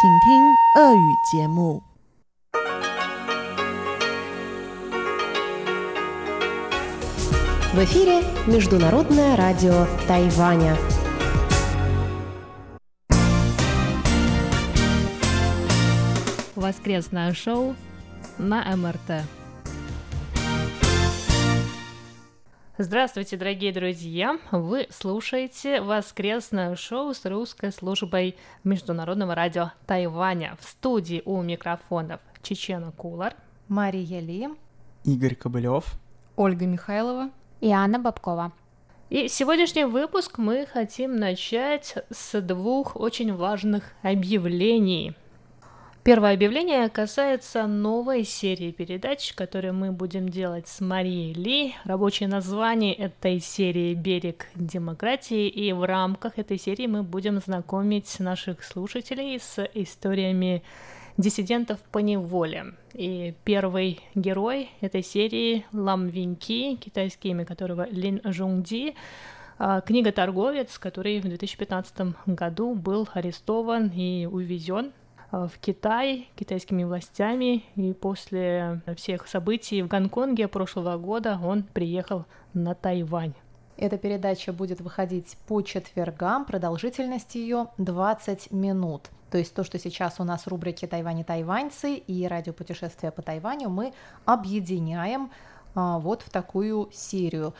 请听俄语节目。 В эфире Международное радио Тайваня. Воскресное шоу на МРТ. Здравствуйте, дорогие друзья! Вы слушаете воскресное шоу с русской службой Международного радио Тайваня. В студии у микрофонов Чечена Кулар. Мария Ли. Игорь Кобылев. Ольга Михайлова. И Анна Бабкова. И сегодняшний выпуск мы хотим начать с двух очень важных объявлений. Первое объявление касается новой серии передач, которые мы будем делать с Марией Ли. Рабочее название этой серии «Берег демократии», и в рамках этой серии мы будем знакомить наших слушателей с историями диссидентов по неволе. И первый герой этой серии Лам Винки, китайское имя которого Лин Жунгди, книга-торговец, который в 2015 году был арестован и увезен в Китай китайскими властями, и после всех событий в Гонконге прошлого года он приехал на Тайвань. Эта передача будет выходить по четвергам, продолжительность ее 20 минут. То есть то, что сейчас у нас в рубрике «Тайвань и тайваньцы» и радиопутешествия по Тайваню, мы объединяем а, вот в такую серию.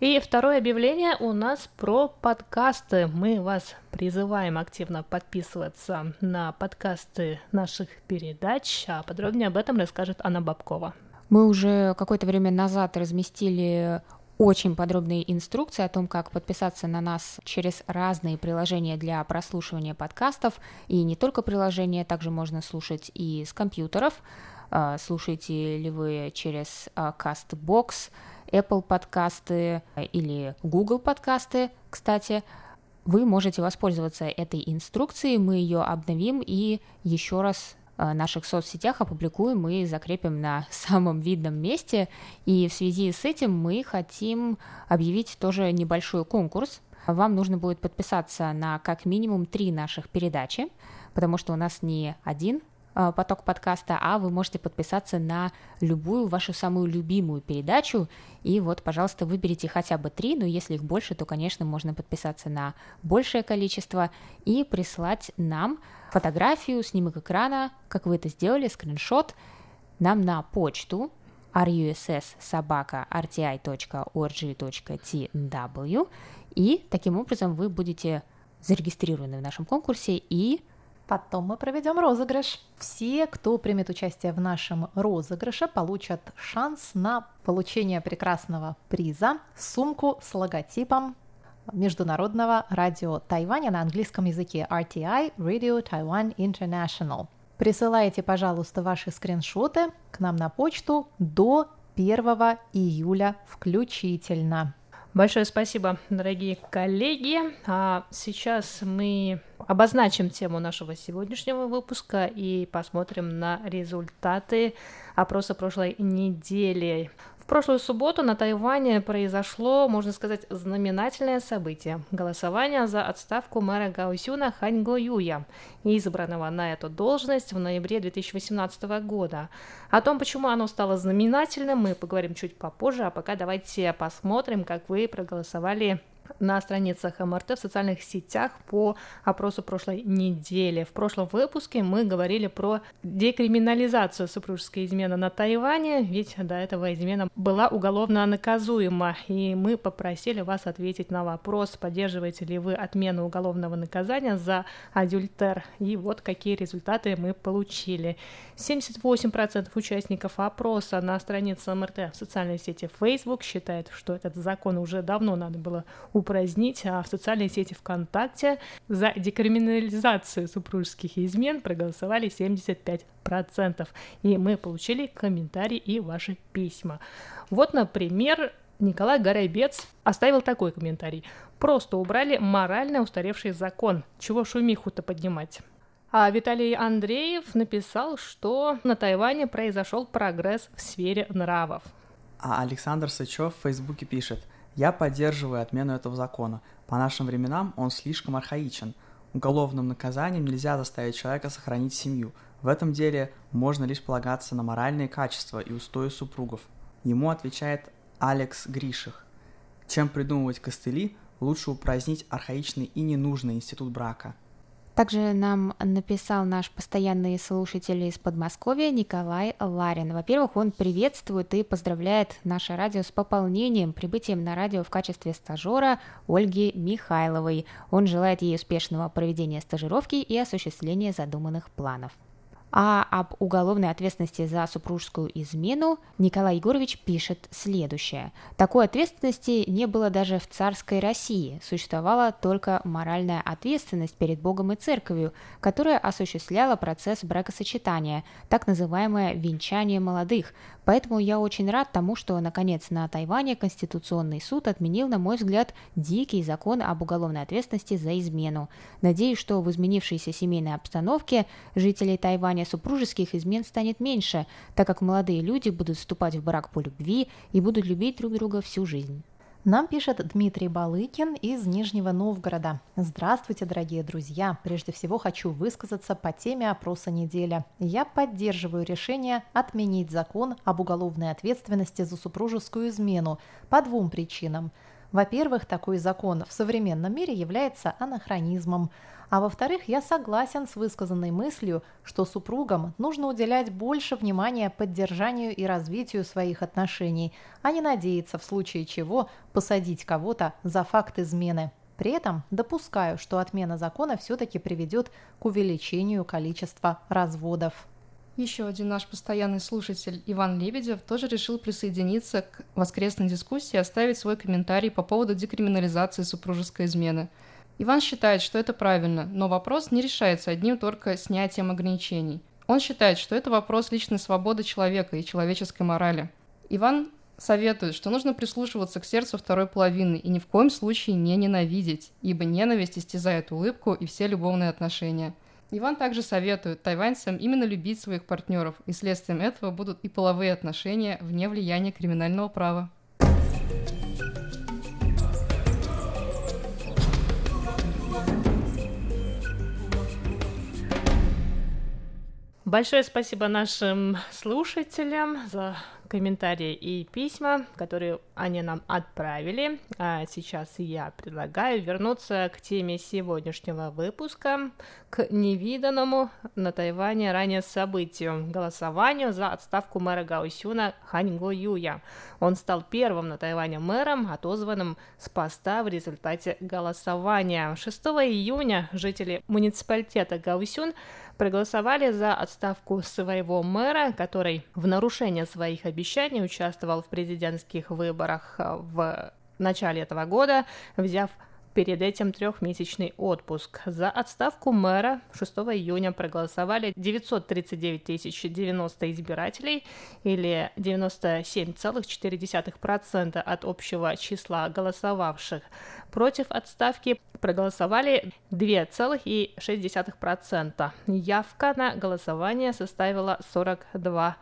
И второе объявление у нас про подкасты. Мы вас призываем активно подписываться на подкасты наших передач, а подробнее об этом расскажет Анна Бабкова. Мы уже какое-то время назад разместили очень подробные инструкции о том, как подписаться на нас через разные приложения для прослушивания подкастов. И не только приложения, также можно слушать и с компьютеров. Слушаете ли вы через CastBox, Apple подкасты или Google подкасты, кстати, вы можете воспользоваться этой инструкцией, мы ее обновим и еще раз в наших соцсетях опубликуем и закрепим на самом видном месте. И в связи с этим мы хотим объявить тоже небольшой конкурс. Вам нужно будет подписаться на как минимум три наших передачи, потому что у нас не один поток подкаста, а вы можете подписаться на любую вашу самую любимую передачу. И вот, пожалуйста, выберите хотя бы три, но если их больше, то, конечно, можно подписаться на большее количество и прислать нам фотографию, снимок экрана, как вы это сделали, скриншот, нам на почту russsobaka.rti.org.tw и таким образом вы будете зарегистрированы в нашем конкурсе и Потом мы проведем розыгрыш. Все, кто примет участие в нашем розыгрыше, получат шанс на получение прекрасного приза – сумку с логотипом Международного радио Тайваня на английском языке RTI – Radio Taiwan International. Присылайте, пожалуйста, ваши скриншоты к нам на почту до 1 июля включительно. Большое спасибо, дорогие коллеги. А сейчас мы обозначим тему нашего сегодняшнего выпуска и посмотрим на результаты опроса прошлой недели. Прошлую субботу на Тайване произошло, можно сказать, знаменательное событие – голосование за отставку мэра Гаусюна Хань Го Юя, избранного на эту должность в ноябре 2018 года. О том, почему оно стало знаменательным, мы поговорим чуть попозже, а пока давайте посмотрим, как вы проголосовали на страницах МРТ в социальных сетях по опросу прошлой недели. В прошлом выпуске мы говорили про декриминализацию супружеской измены на Тайване, ведь до этого измена была уголовно наказуема, и мы попросили вас ответить на вопрос, поддерживаете ли вы отмену уголовного наказания за адюльтер, и вот какие результаты мы получили. 78% участников опроса на странице МРТ в социальной сети Facebook считают, что этот закон уже давно надо было упразднить, а в социальной сети ВКонтакте за декриминализацию супружеских измен проголосовали 75%. И мы получили комментарии и ваши письма. Вот, например, Николай Горобец оставил такой комментарий. Просто убрали морально устаревший закон. Чего шумиху-то поднимать? А Виталий Андреев написал, что на Тайване произошел прогресс в сфере нравов. А Александр Сычев в Фейсбуке пишет – я поддерживаю отмену этого закона. По нашим временам он слишком архаичен. Уголовным наказанием нельзя заставить человека сохранить семью. В этом деле можно лишь полагаться на моральные качества и устои супругов. Ему отвечает Алекс Гриших. Чем придумывать костыли, лучше упразднить архаичный и ненужный институт брака – также нам написал наш постоянный слушатель из Подмосковья Николай Ларин. Во-первых, он приветствует и поздравляет наше радио с пополнением, прибытием на радио в качестве стажера Ольги Михайловой. Он желает ей успешного проведения стажировки и осуществления задуманных планов. А об уголовной ответственности за супружескую измену Николай Егорович пишет следующее. Такой ответственности не было даже в царской России. Существовала только моральная ответственность перед Богом и Церковью, которая осуществляла процесс бракосочетания, так называемое «венчание молодых», Поэтому я очень рад тому, что, наконец, на Тайване Конституционный суд отменил, на мой взгляд, дикий закон об уголовной ответственности за измену. Надеюсь, что в изменившейся семейной обстановке жителей Тайваня супружеских измен станет меньше, так как молодые люди будут вступать в брак по любви и будут любить друг друга всю жизнь. Нам пишет Дмитрий Балыкин из Нижнего Новгорода. Здравствуйте, дорогие друзья! Прежде всего хочу высказаться по теме опроса недели. Я поддерживаю решение отменить закон об уголовной ответственности за супружескую измену по двум причинам. Во-первых, такой закон в современном мире является анахронизмом. А во-вторых, я согласен с высказанной мыслью, что супругам нужно уделять больше внимания поддержанию и развитию своих отношений, а не надеяться в случае чего посадить кого-то за факт измены. При этом допускаю, что отмена закона все-таки приведет к увеличению количества разводов. Еще один наш постоянный слушатель Иван Лебедев тоже решил присоединиться к воскресной дискуссии и оставить свой комментарий по поводу декриминализации супружеской измены – Иван считает, что это правильно, но вопрос не решается одним только снятием ограничений. Он считает, что это вопрос личной свободы человека и человеческой морали. Иван советует, что нужно прислушиваться к сердцу второй половины и ни в коем случае не ненавидеть, ибо ненависть истязает улыбку и все любовные отношения. Иван также советует тайваньцам именно любить своих партнеров, и следствием этого будут и половые отношения вне влияния криминального права. Большое спасибо нашим слушателям за комментарии и письма, которые они нам отправили. А сейчас я предлагаю вернуться к теме сегодняшнего выпуска, к невиданному на Тайване ранее событию – голосованию за отставку мэра Гаусюна Ханьго Юя. Он стал первым на Тайване мэром, отозванным с поста в результате голосования. 6 июня жители муниципалитета Гаусюн проголосовали за отставку своего мэра, который в нарушение своих обещаний участвовал в президентских выборах э, в начале этого года, взяв перед этим трехмесячный отпуск. За отставку мэра 6 июня проголосовали 939 тысяч 90 избирателей или 97,4% от общего числа голосовавших. Против отставки проголосовали 2,6%. Явка на голосование составила 42%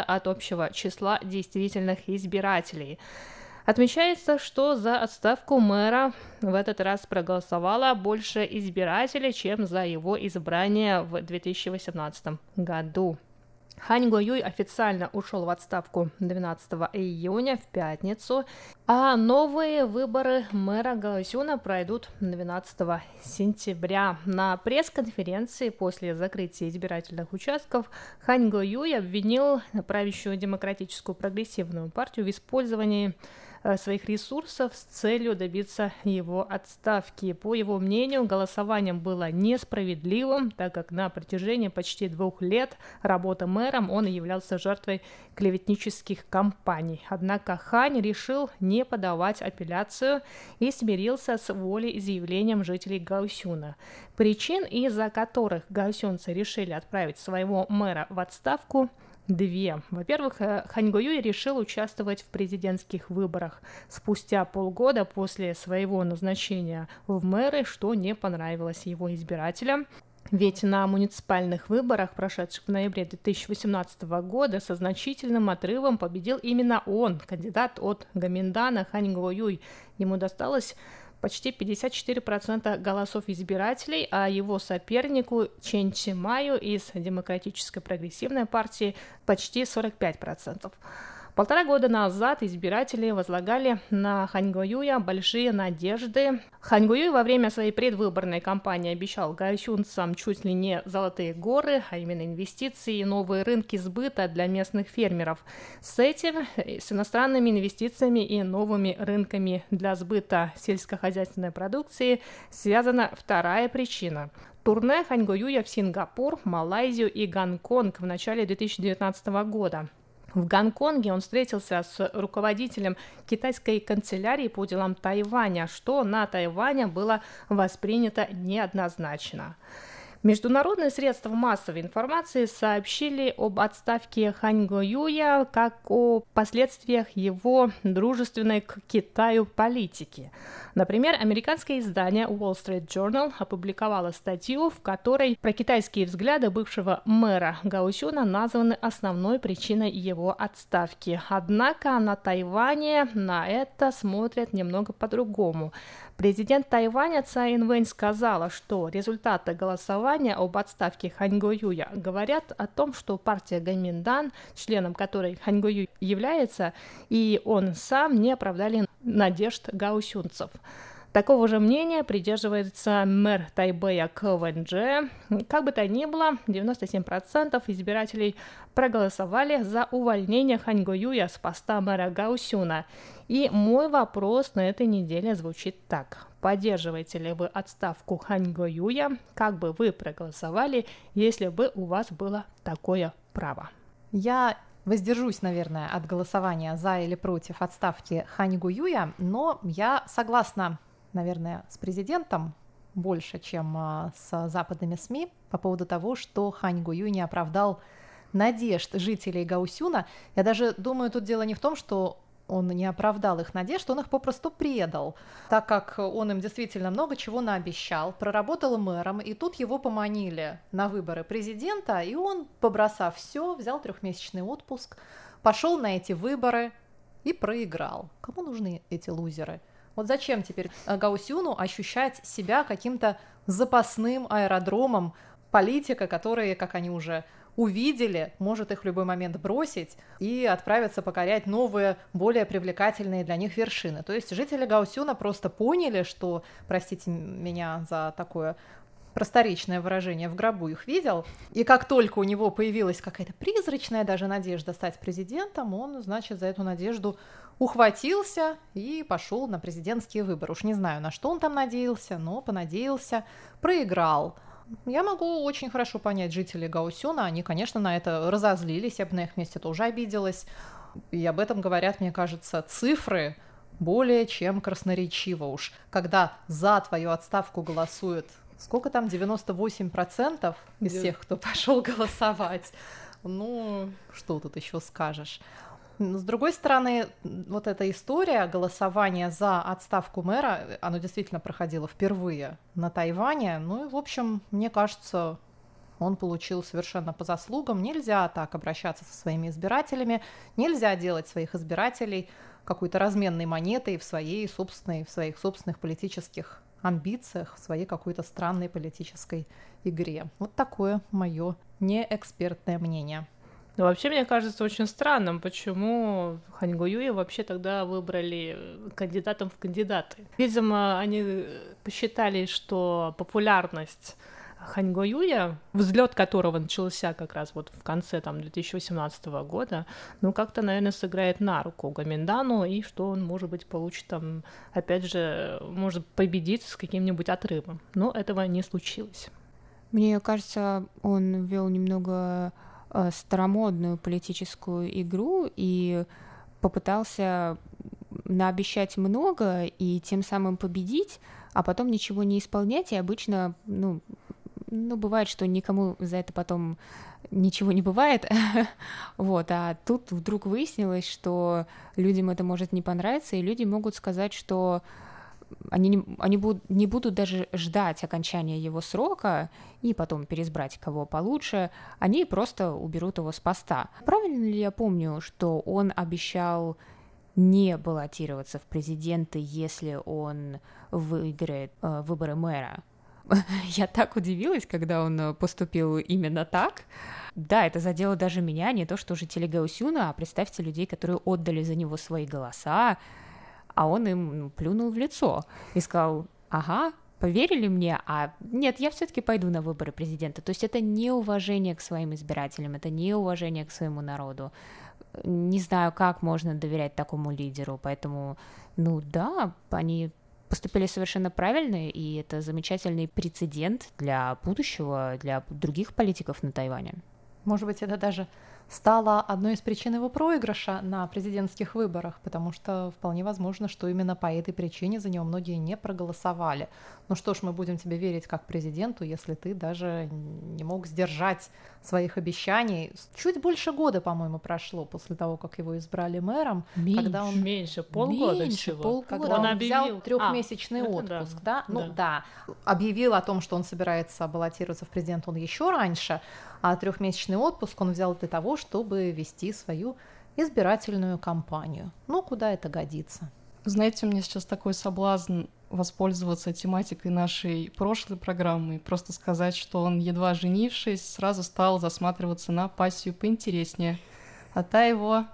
от общего числа действительных избирателей. Отмечается, что за отставку мэра в этот раз проголосовало больше избирателей, чем за его избрание в 2018 году. Хань Го Юй официально ушел в отставку 12 июня в пятницу, а новые выборы мэра Гаосюна пройдут 12 сентября. На пресс-конференции после закрытия избирательных участков Хань Го Юй обвинил правящую демократическую прогрессивную партию в использовании своих ресурсов с целью добиться его отставки. По его мнению, голосование было несправедливым, так как на протяжении почти двух лет работы мэром он являлся жертвой клеветнических кампаний. Однако Хань решил не подавать апелляцию и смирился с волей заявлением жителей Гаусюна. Причин, из-за которых гаусюнцы решили отправить своего мэра в отставку – Две. Во-первых, э, Хань Юй решил участвовать в президентских выборах спустя полгода после своего назначения в мэры, что не понравилось его избирателям. Ведь на муниципальных выборах, прошедших в ноябре 2018 года, со значительным отрывом победил именно он, кандидат от Гаминдана Хань Юй. Ему досталось почти 54% голосов избирателей, а его сопернику Чен Чимаю из Демократической прогрессивной партии почти 45%. Полтора года назад избиратели возлагали на Ханьгоюя большие надежды. Ханьгоюй во время своей предвыборной кампании обещал гайсюнцам чуть ли не золотые горы, а именно инвестиции и новые рынки сбыта для местных фермеров. С этим, с иностранными инвестициями и новыми рынками для сбыта сельскохозяйственной продукции связана вторая причина. Турне Ханьгоюя в Сингапур, Малайзию и Гонконг в начале 2019 года. В Гонконге он встретился с руководителем китайской канцелярии по делам Тайваня, что на Тайване было воспринято неоднозначно. Международные средства массовой информации сообщили об отставке Хань Го Юя как о последствиях его дружественной к Китаю политики. Например, американское издание Wall Street Journal опубликовало статью, в которой про китайские взгляды бывшего мэра Гаусюна названы основной причиной его отставки. Однако на Тайване на это смотрят немного по-другому. Президент Тайваня Цай Инвэнь сказала, что результаты голосования об отставке Ханьго Юя говорят о том, что партия Гаминдан, членом которой Ханьго Юй является, и он сам не оправдали надежд гаусюнцев. Такого же мнения придерживается мэр Тайбэя КВНЖ. Как бы то ни было, 97% избирателей проголосовали за увольнение Ханьго Юя с поста мэра Гаусюна. И мой вопрос на этой неделе звучит так. Поддерживаете ли вы отставку Ханьго Юя? Как бы вы проголосовали, если бы у вас было такое право? Я воздержусь, наверное, от голосования за или против отставки Хань Гуюя, но я согласна наверное, с президентом больше, чем а, с западными СМИ по поводу того, что Хань Гую не оправдал надежд жителей Гаусюна. Я даже думаю, тут дело не в том, что он не оправдал их надежд, он их попросту предал, так как он им действительно много чего наобещал, проработал мэром, и тут его поманили на выборы президента, и он, побросав все, взял трехмесячный отпуск, пошел на эти выборы и проиграл. Кому нужны эти лузеры? Вот зачем теперь э, Гаусюну ощущать себя каким-то запасным аэродромом политика, который, как они уже увидели, может их в любой момент бросить и отправиться покорять новые, более привлекательные для них вершины. То есть жители Гаусюна просто поняли, что, простите меня за такое просторечное выражение, в гробу их видел, и как только у него появилась какая-то призрачная даже надежда стать президентом, он, значит, за эту надежду ухватился и пошел на президентские выборы. Уж не знаю, на что он там надеялся, но понадеялся, проиграл. Я могу очень хорошо понять жителей Гаусюна, они, конечно, на это разозлились, я бы на их месте тоже обиделась. И об этом говорят, мне кажется, цифры более чем красноречиво уж. Когда за твою отставку голосует, сколько там, 98% из всех, кто пошел голосовать. Ну, что тут еще скажешь? С другой стороны, вот эта история голосования за отставку мэра, оно действительно проходило впервые на Тайване. Ну и, в общем, мне кажется, он получил совершенно по заслугам. Нельзя так обращаться со своими избирателями, нельзя делать своих избирателей какой-то разменной монетой в своей собственной, в своих собственных политических амбициях, в своей какой-то странной политической игре. Вот такое мое неэкспертное мнение. Но вообще, мне кажется очень странным, почему Ханьго Юя вообще тогда выбрали кандидатом в кандидаты. Видимо, они посчитали, что популярность Ханьго Юя, взлет которого начался как раз вот в конце там 2018 года, ну как-то, наверное, сыграет на руку Гаминдану, и что он, может быть, получит там, опять же, может победить с каким-нибудь отрывом. Но этого не случилось. Мне кажется, он вел немного Э, старомодную политическую игру и попытался наобещать много и тем самым победить, а потом ничего не исполнять, и обычно, ну, ну, бывает, что никому за это потом ничего не бывает, вот, а тут вдруг выяснилось, что людям это может не понравиться, и люди могут сказать, что они, не, они будут, не будут даже ждать окончания его срока и потом переизбрать кого получше, они просто уберут его с поста. Правильно ли я помню, что он обещал не баллотироваться в президенты, если он выиграет э, выборы мэра. Я так удивилась, когда он поступил именно так. Да, это задело даже меня, не то что жители Гаусюна, а представьте людей, которые отдали за него свои голоса, а он им ну, плюнул в лицо и сказал, ага, поверили мне, а нет, я все-таки пойду на выборы президента. То есть это неуважение к своим избирателям, это неуважение к своему народу. Не знаю, как можно доверять такому лидеру, поэтому, ну да, они поступили совершенно правильно, и это замечательный прецедент для будущего, для других политиков на Тайване. Может быть, это даже стала одной из причин его проигрыша на президентских выборах, потому что вполне возможно, что именно по этой причине за него многие не проголосовали. Ну что ж, мы будем тебе верить как президенту, если ты даже не мог сдержать своих обещаний. Чуть больше года, по-моему, прошло после того, как его избрали мэром, меньше, когда он меньше полгода меньше всего. полгода. Когда он, он взял трехмесячный а, отпуск, да. да, ну да, объявил о том, что он собирается баллотироваться в президент он еще раньше, а трехмесячный отпуск он взял для того, чтобы вести свою избирательную кампанию. Ну, куда это годится? Знаете, у меня сейчас такой соблазн воспользоваться тематикой нашей прошлой программы и просто сказать, что он, едва женившись, сразу стал засматриваться на пассию поинтереснее. А та его,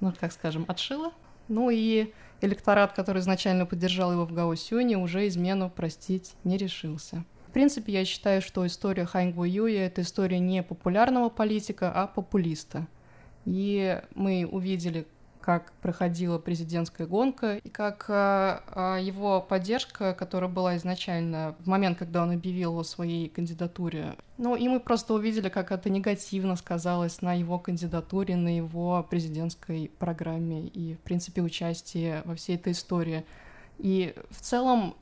ну, как скажем, отшила. Ну и электорат, который изначально поддержал его в Гаосюне, уже измену простить не решился. В принципе, я считаю, что история Ханьгу Юя — это история не популярного политика, а популиста. И мы увидели, как проходила президентская гонка, и как э, его поддержка, которая была изначально в момент, когда он объявил о своей кандидатуре. Ну, и мы просто увидели, как это негативно сказалось на его кандидатуре, на его президентской программе и, в принципе, участии во всей этой истории. И в целом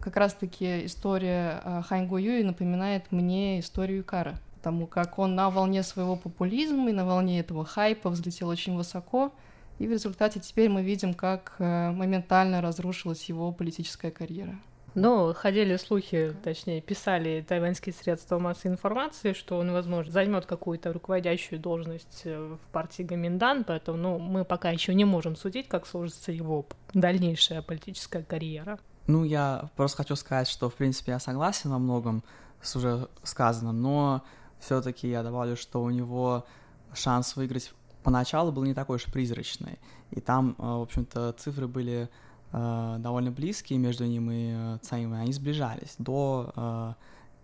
как раз-таки история э, Хань Юи напоминает мне историю Икара, потому как он на волне своего популизма и на волне этого хайпа взлетел очень высоко, и в результате теперь мы видим, как э, моментально разрушилась его политическая карьера. Ну, ходили слухи, точнее, писали тайваньские средства массовой информации, что он, возможно, займет какую-то руководящую должность э, в партии Гаминдан, поэтому ну, мы пока еще не можем судить, как сложится его дальнейшая политическая карьера. Ну, я просто хочу сказать, что, в принципе, я согласен во многом с уже сказанным, но все-таки я добавлю, что у него шанс выиграть поначалу был не такой уж призрачный. И там, э, в общем-то, цифры были э, довольно близкие между ним и э, Цаимой, они сближались до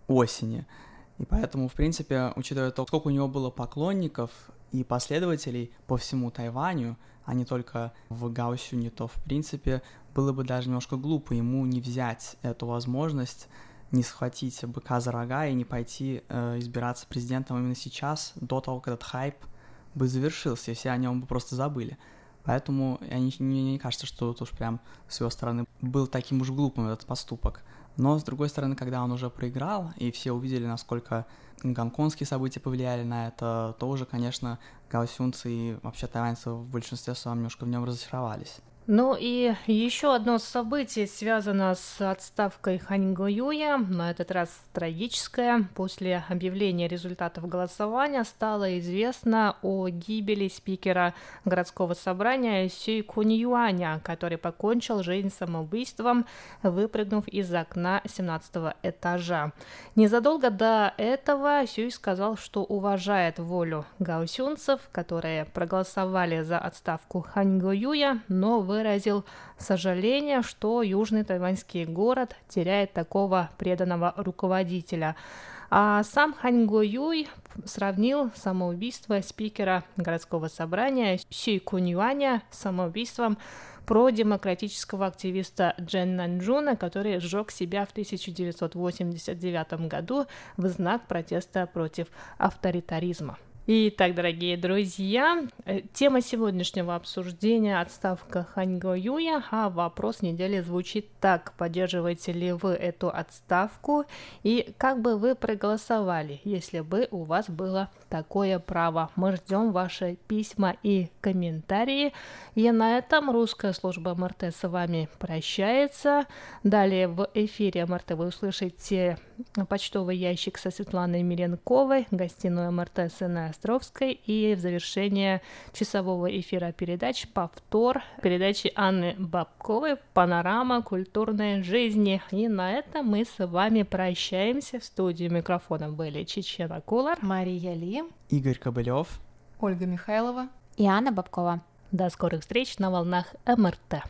осени. И поэтому, в принципе, учитывая то, сколько у него было поклонников и последователей по всему Тайваню, а не только в Гаусюне, то, в принципе, было бы даже немножко глупо ему не взять эту возможность, не схватить быка за рога и не пойти э, избираться президентом именно сейчас, до того, как этот хайп бы завершился, и все о нем бы просто забыли. Поэтому мне не кажется, что тут уж прям с его стороны был таким уж глупым этот поступок. Но, с другой стороны, когда он уже проиграл, и все увидели, насколько гонконгские события повлияли на это, то уже, конечно, гаусюнцы и вообще тайваньцы в большинстве своем немножко в нем разочаровались. Ну и еще одно событие связано с отставкой Ханьго Юя, на этот раз трагическое. После объявления результатов голосования стало известно о гибели спикера городского собрания Сюй Кунь Юаня, который покончил жизнь самоубийством, выпрыгнув из окна 17 этажа. Незадолго до этого Сюй сказал, что уважает волю гаусюнцев, которые проголосовали за отставку Ханьго Юя, но в выразил сожаление, что Южный тайваньский город теряет такого преданного руководителя. А сам Хань Го Юй сравнил самоубийство спикера городского собрания Сюй Кунь с самоубийством продемократического активиста Джен Нанджуна, который сжег себя в 1989 году в знак протеста против авторитаризма. Итак, дорогие друзья, э, тема сегодняшнего обсуждения отставка Ханьго Юя, а вопрос недели звучит так. Поддерживаете ли вы эту отставку и как бы вы проголосовали, если бы у вас было такое право? Мы ждем ваши письма и комментарии. И на этом русская служба МРТ с вами прощается. Далее в эфире МРТ вы услышите почтовый ящик со Светланой Миренковой, гостиную МРТ с Инной Островской и в завершение часового эфира передач повтор передачи Анны Бабковой «Панорама культурной жизни». И на этом мы с вами прощаемся. В студии микрофона были Чечена Кулар, Мария Ли, Игорь Кобылев, Ольга Михайлова и Анна Бабкова. До скорых встреч на волнах МРТ.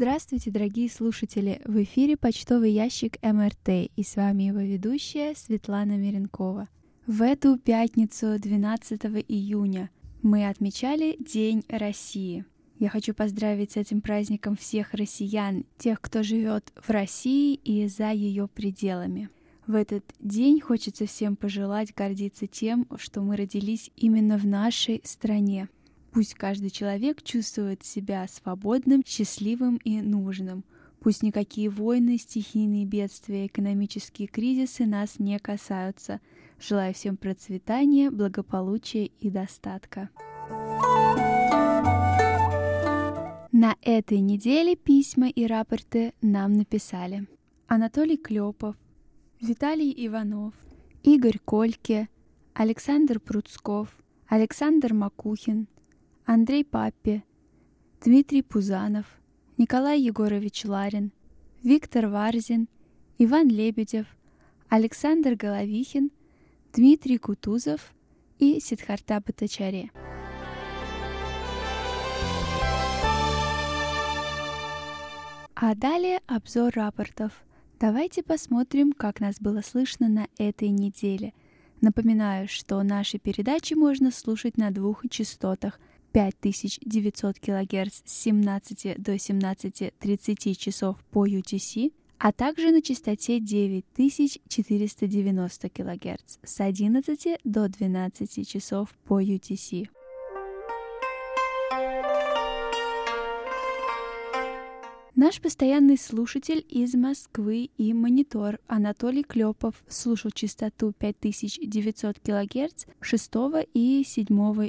Здравствуйте, дорогие слушатели! В эфире почтовый ящик МРТ и с вами его ведущая Светлана Миренкова. В эту пятницу, 12 июня, мы отмечали День России. Я хочу поздравить с этим праздником всех россиян, тех, кто живет в России и за ее пределами. В этот день хочется всем пожелать гордиться тем, что мы родились именно в нашей стране. Пусть каждый человек чувствует себя свободным, счастливым и нужным. Пусть никакие войны, стихийные бедствия, экономические кризисы нас не касаются. Желаю всем процветания, благополучия и достатка. На этой неделе письма и рапорты нам написали Анатолий Клепов, Виталий Иванов, Игорь Кольке, Александр Пруцков, Александр Макухин, Андрей Паппи, Дмитрий Пузанов, Николай Егорович Ларин, Виктор Варзин, Иван Лебедев, Александр Головихин, Дмитрий Кутузов и Сидхарта Батачаре. А далее обзор рапортов. Давайте посмотрим, как нас было слышно на этой неделе. Напоминаю, что наши передачи можно слушать на двух частотах 5900 кГц с 17 до 17.30 часов по UTC, а также на частоте 9490 кГц с 11 до 12 часов по UTC. Наш постоянный слушатель из Москвы и монитор Анатолий Клепов слушал частоту 5900 кГц 6 и 7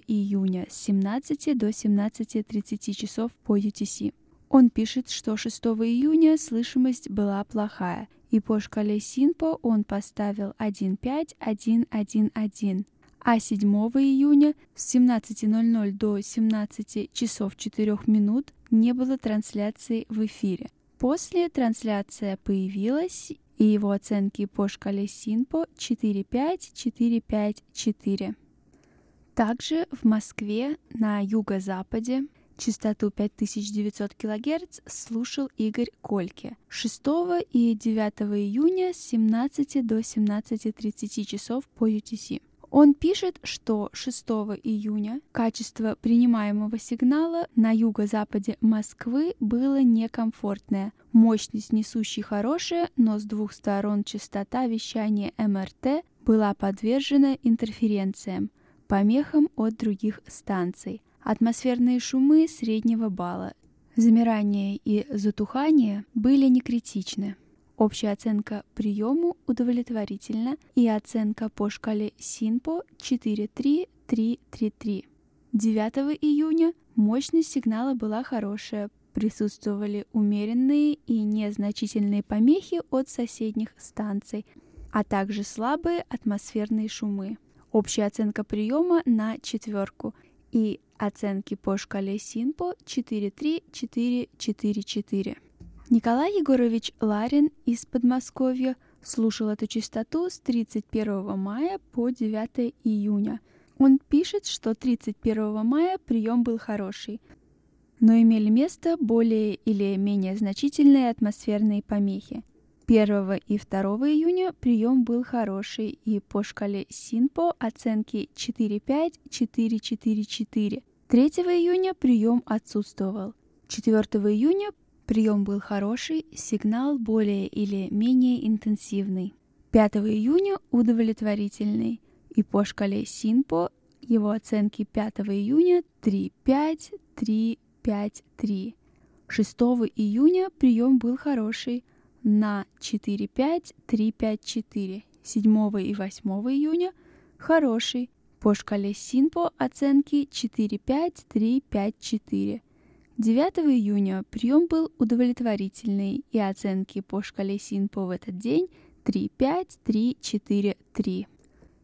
июня с 17 до 17.30 часов по UTC. Он пишет, что 6 июня слышимость была плохая, и по шкале Синпо он поставил 1.5.1.1.1 а 7 июня с 17.00 до 17 часов 4 минут не было трансляции в эфире. После трансляция появилась, и его оценки по шкале Синпо 4.5-4.5-4. Также в Москве на юго-западе частоту 5900 кГц слушал Игорь Кольке 6 и 9 июня с 17 до 17.30 часов по UTC. Он пишет, что 6 июня качество принимаемого сигнала на юго-западе Москвы было некомфортное. Мощность несущей хорошая, но с двух сторон частота вещания МРТ была подвержена интерференциям, помехам от других станций. Атмосферные шумы среднего балла. Замирание и затухание были не критичны. Общая оценка приему удовлетворительна и оценка по шкале СИНПО 43333. 9 июня мощность сигнала была хорошая, присутствовали умеренные и незначительные помехи от соседних станций, а также слабые атмосферные шумы. Общая оценка приема на четверку и оценки по шкале СИНПО 43444. Николай Егорович Ларин из Подмосковья слушал эту частоту с 31 мая по 9 июня. Он пишет, что 31 мая прием был хороший, но имели место более или менее значительные атмосферные помехи. 1 и 2 июня прием был хороший, и по шкале СИНПО оценки 4-5-4-4-4. 3 июня прием отсутствовал. 4 июня Прием был хороший, сигнал более или менее интенсивный. 5 июня удовлетворительный, и по шкале СИНПО его оценки 5 июня 3-5, 3-5-3. 6 июня прием был хороший на 4-5, 3-5-4. 7 и 8 июня хороший. По шкале СИНПО оценки 4-5, 3-5-4. 9 июня прием был удовлетворительный, и оценки по шкале СИНПО в этот день 3-5, 3-4, 3.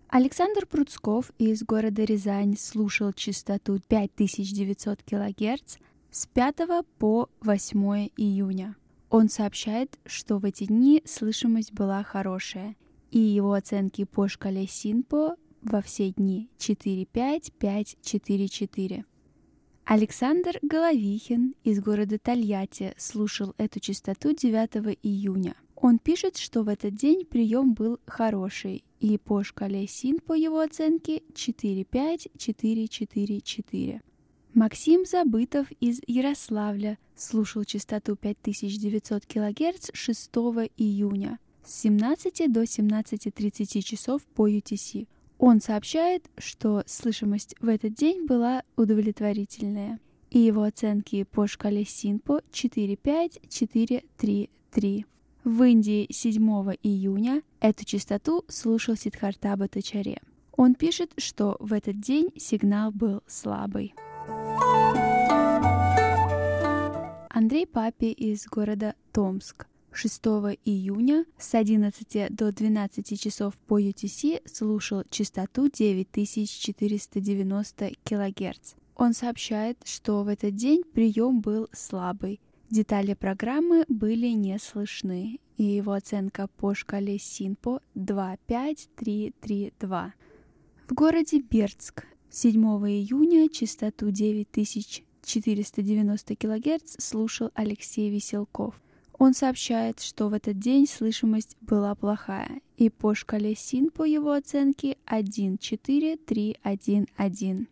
Александр Пруцков из города Рязань слушал частоту 5900 кГц с 5 по 8 июня. Он сообщает, что в эти дни слышимость была хорошая, и его оценки по шкале СИНПО во все дни 4-5, 5-4-4. Александр Головихин из города Тольятти слушал эту частоту 9 июня. Он пишет, что в этот день прием был хороший, и по шкале СИН по его оценке 4-5-4-4-4. Максим Забытов из Ярославля слушал частоту 5900 кГц 6 июня с 17 до 17.30 часов по UTC. Он сообщает, что слышимость в этот день была удовлетворительная, и его оценки по шкале СИНПО 4.5-4.3.3. В Индии 7 июня эту частоту слушал Сидхарта Батачаре. Он пишет, что в этот день сигнал был слабый. Андрей Папи из города Томск 6 июня с 11 до 12 часов по UTC слушал частоту 9490 кГц. Он сообщает, что в этот день прием был слабый. Детали программы были не слышны, и его оценка по шкале СИНПО 25332. В городе Бердск 7 июня частоту 9490 кГц слушал Алексей Веселков. Он сообщает, что в этот день слышимость была плохая, и по шкале СИН по его оценке 1-4-3-1-1.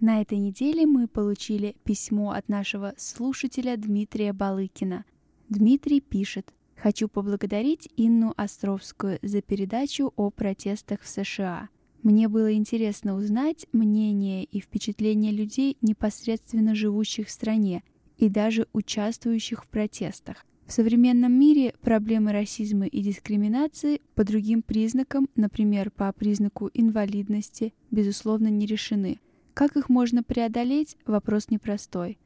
На этой неделе мы получили письмо от нашего слушателя Дмитрия Балыкина. Дмитрий пишет, «Хочу поблагодарить Инну Островскую за передачу о протестах в США – мне было интересно узнать мнение и впечатления людей, непосредственно живущих в стране и даже участвующих в протестах. В современном мире проблемы расизма и дискриминации по другим признакам, например, по признаку инвалидности, безусловно, не решены. Как их можно преодолеть – вопрос непростой.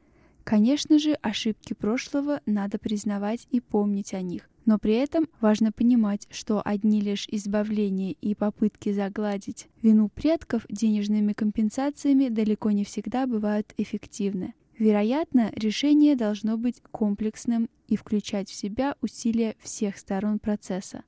Конечно же, ошибки прошлого надо признавать и помнить о них. Но при этом важно понимать, что одни лишь избавления и попытки загладить вину предков денежными компенсациями далеко не всегда бывают эффективны. Вероятно, решение должно быть комплексным и включать в себя усилия всех сторон процесса.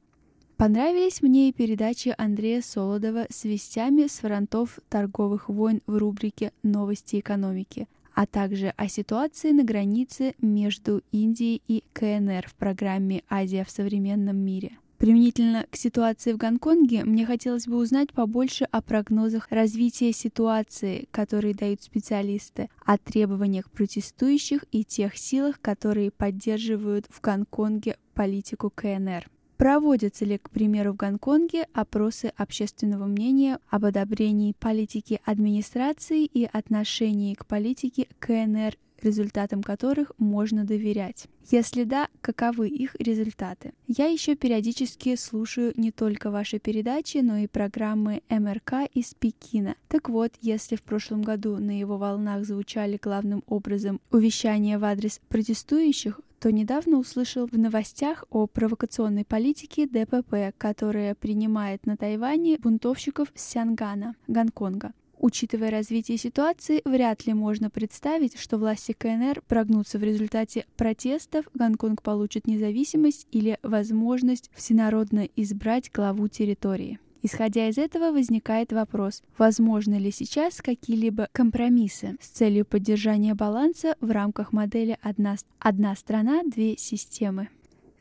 Понравились мне и передачи Андрея Солодова с вестями с фронтов торговых войн в рубрике «Новости экономики», а также о ситуации на границе между Индией и КНР в программе «Азия в современном мире». Применительно к ситуации в Гонконге мне хотелось бы узнать побольше о прогнозах развития ситуации, которые дают специалисты, о требованиях протестующих и тех силах, которые поддерживают в Гонконге политику КНР. Проводятся ли, к примеру, в Гонконге опросы общественного мнения об одобрении политики администрации и отношении к политике КНР, результатам которых можно доверять? Если да, каковы их результаты? Я еще периодически слушаю не только ваши передачи, но и программы МРК из Пекина. Так вот, если в прошлом году на его волнах звучали главным образом увещания в адрес протестующих, то недавно услышал в новостях о провокационной политике ДПП, которая принимает на Тайване бунтовщиков с Сянгана, Гонконга. Учитывая развитие ситуации, вряд ли можно представить, что власти КНР прогнутся в результате протестов, Гонконг получит независимость или возможность всенародно избрать главу территории. Исходя из этого возникает вопрос, возможны ли сейчас какие-либо компромиссы с целью поддержания баланса в рамках модели «одна, одна страна, две системы».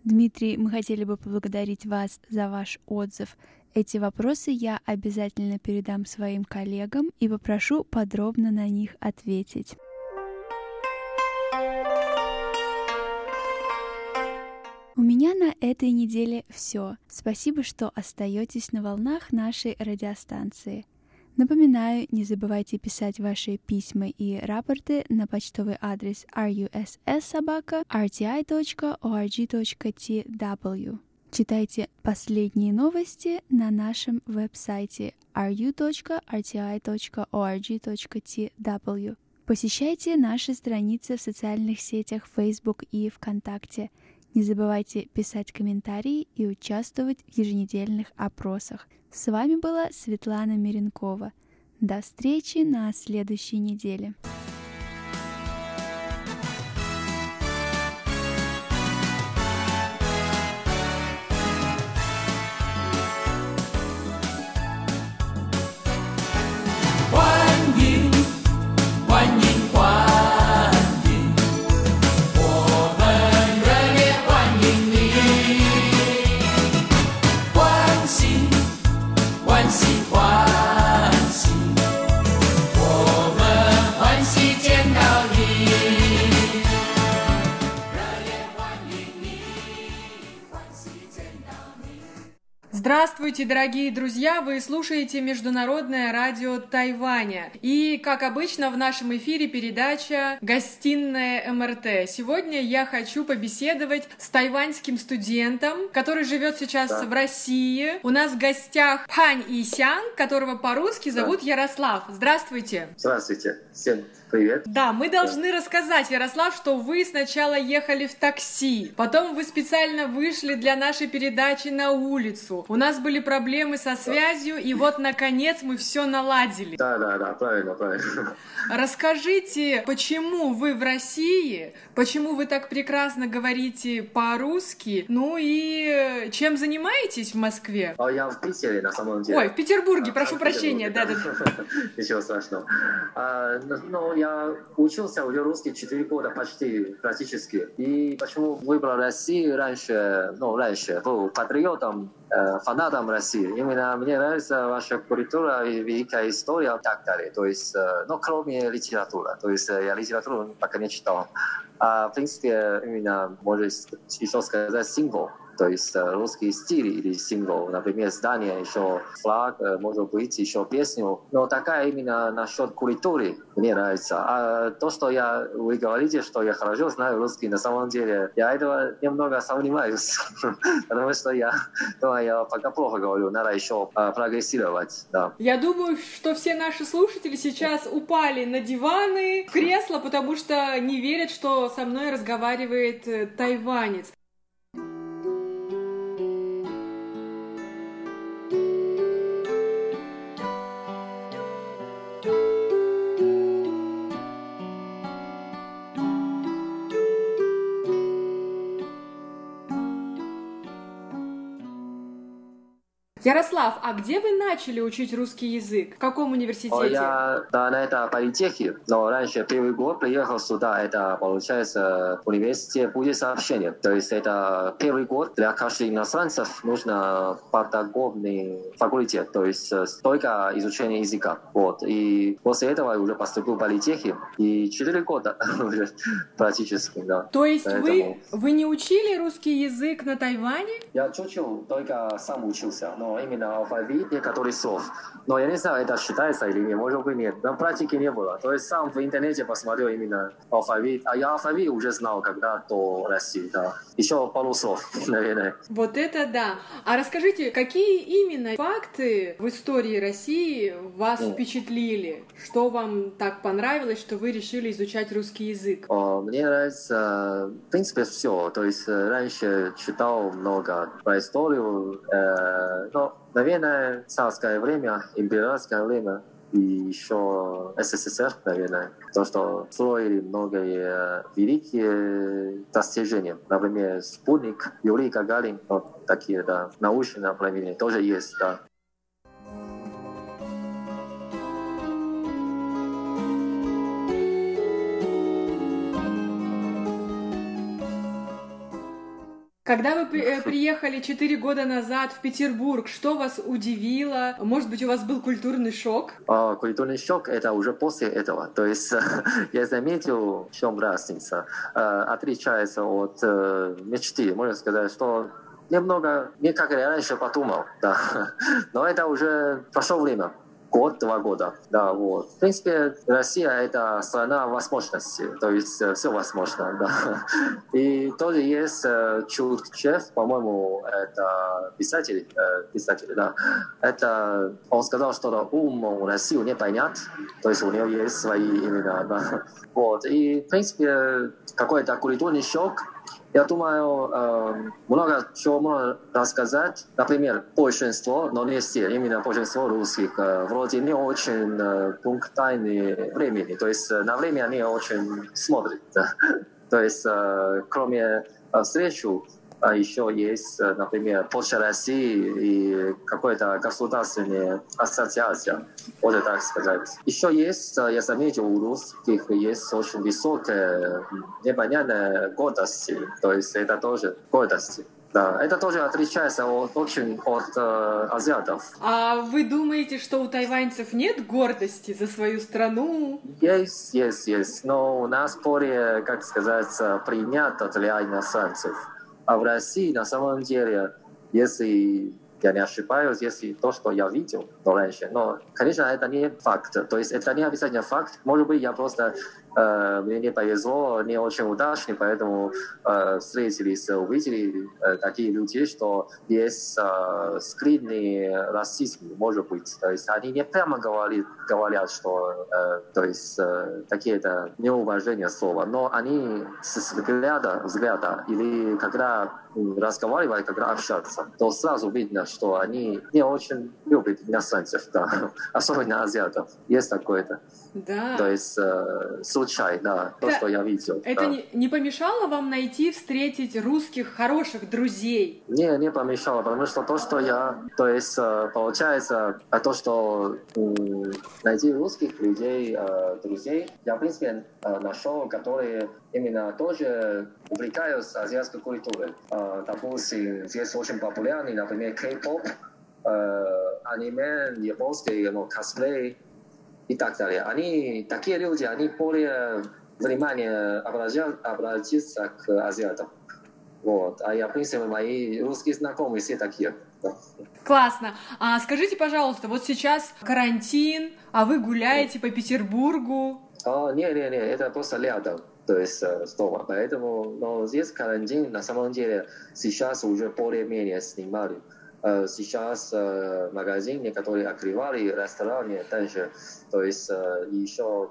Дмитрий, мы хотели бы поблагодарить вас за ваш отзыв. Эти вопросы я обязательно передам своим коллегам и попрошу подробно на них ответить. У меня на этой неделе все. Спасибо, что остаетесь на волнах нашей радиостанции. Напоминаю, не забывайте писать ваши письма и рапорты на почтовый адрес russsobaka.rti.org.tw. Читайте последние новости на нашем веб-сайте ru.rti.org.tw. Посещайте наши страницы в социальных сетях Facebook и ВКонтакте. Не забывайте писать комментарии и участвовать в еженедельных опросах. С вами была Светлана Миренкова. До встречи на следующей неделе. Здравствуйте, дорогие друзья! Вы слушаете Международное радио Тайваня. И, как обычно, в нашем эфире передача «Гостиная МРТ». Сегодня я хочу побеседовать с тайваньским студентом, который живет сейчас да. в России. У нас в гостях Пань Исян, которого по-русски зовут да. Ярослав. Здравствуйте! Здравствуйте! Всем Привет. Да, мы должны да. рассказать, Ярослав, что вы сначала ехали в такси, потом вы специально вышли для нашей передачи на улицу. У нас были проблемы со связью, и вот, наконец, мы все наладили. Да, да, да, правильно, правильно. Расскажите, почему вы в России, почему вы так прекрасно говорите по-русски, ну и чем занимаетесь в Москве? А я в Питере, на самом деле. Ой, в Петербурге, а, прошу а, прощения, да-да-да. Ничего страшного. А, ну, я учился уже русский 4 года почти практически. И почему выбрал Россию раньше, ну, раньше, был патриотом, э, фанатом России. Именно мне нравится ваша культура и великая история и так далее. То есть, э, ну, кроме литературы. То есть, э, я литературу пока не читал. А, в принципе, именно, можно еще сказать, символ то есть э, русский стиль или символ, например, здание, еще флаг, э, может быть, еще песню. Но такая именно насчет культуры мне нравится. А то, что я, вы говорите, что я хорошо знаю русский, на самом деле я этого немного сомневаюсь, потому что я, ну, я пока плохо говорю, надо еще а, прогрессировать. Да. Я думаю, что все наши слушатели сейчас упали на диваны, кресла, потому что не верят, что со мной разговаривает э, тайванец. Ярослав, а где вы начали учить русский язык? В каком университете? Я да, на это политехе, но раньше первый год приехал сюда, это получается университет будет сообщения. То есть это первый год для каждого иностранцев нужно педагогный факультет, то есть э, только изучение языка. Вот. И после этого я уже поступил в политехе, и четыре года уже практически, да. То есть Поэтому... вы, вы не учили русский язык на Тайване? Я чуть-чуть, только сам учился, но именно алфавит некоторых слов. Но я не знаю, это считается или нет, может быть нет. На практике не было. То есть сам в интернете посмотрел именно алфавит. А я алфавит уже знал когда до России, да. Еще пару слов, наверное. Вот это да. А расскажите, какие именно факты в истории России вас mm. впечатлили? Что вам так понравилось, что вы решили изучать русский язык? О, мне нравится, в принципе, все. То есть э, раньше читал много про историю, э, но наверное, царское время, императорское время и еще СССР, наверное, то, что строили многие великие достижения. Например, спутник Юрий Гагарин, вот такие, да, научные направления тоже есть, да. Когда вы э, приехали четыре года назад в Петербург, что вас удивило? Может быть, у вас был культурный шок? А, культурный шок — это уже после этого. То есть я заметил, в чем разница. А, отличается от э, мечты. Можно сказать, что немного, не как я раньше подумал, да. Но это уже прошло время. Год, два года. Да, вот. В принципе, Россия — это страна возможностей, то есть э, все возможно, да. И тоже есть э, Чурчев, по-моему, это писатель, э, писатель, да. Это, он сказал, что ум Россию не понят, то есть у него есть свои имена, да. Вот. И, в принципе, какой-то культурный шок я думаю, э, много чего можно рассказать. Например, большинство, но не все, именно большинство русских, э, вроде не очень э, пунктуальные времени. То есть на время они очень смотрят. То есть, кроме встречи, а еще есть, например, Почта России и какая-то государственная ассоциация, можно так сказать. Еще есть, я заметил, у русских есть очень высокая, непонятная гордость, то есть это тоже гордость. Да, это тоже отличается от, очень от э, азиатов. А вы думаете, что у тайваньцев нет гордости за свою страну? Есть, есть, есть. Но у нас более, как сказать, принято для иностранцев. А в России на самом деле, если я не ошибаюсь, если то, что я видел раньше. Но, конечно, это не факт. То есть это не обязательно факт. Может быть, я просто э, мне не повезло, не очень удачно, поэтому э, встретились, увидели э, такие люди, что есть э, скрытный расизм, может быть. То есть они не прямо говорят, говорят что э, то есть э, какие-то неуважения слова, но они с взгляда, взгляда или когда разговаривать, когда общаться, то сразу видно, что они не очень любят иностранцев, да, особенно азиатов. Есть такое-то. Да. То есть э, случай, да, то, что я видел. Это да. не, не помешало вам найти, встретить русских хороших друзей? Не, не помешало, потому что то, что я, то есть э, получается, а то, что э, найти русских людей, э, друзей, я, в принципе, э, нашел, которые именно тоже увлекаются азиатской культурой. Э, допустим, здесь очень популярный, например, кей-поп, э, аниме, японский, ну, косплей, и так далее. Они, такие люди, они более внимание обратят, обратятся к азиатам. Вот. А я, в принципе, мои русские знакомые все такие. Да. Классно. А скажите, пожалуйста, вот сейчас карантин, а вы гуляете по Петербургу? А, не, не, не, это просто рядом, то есть э, дома. Поэтому, но здесь карантин, на самом деле, сейчас уже более-менее снимали. Э, сейчас э, магазины, которые открывали, рестораны также, то есть э, еще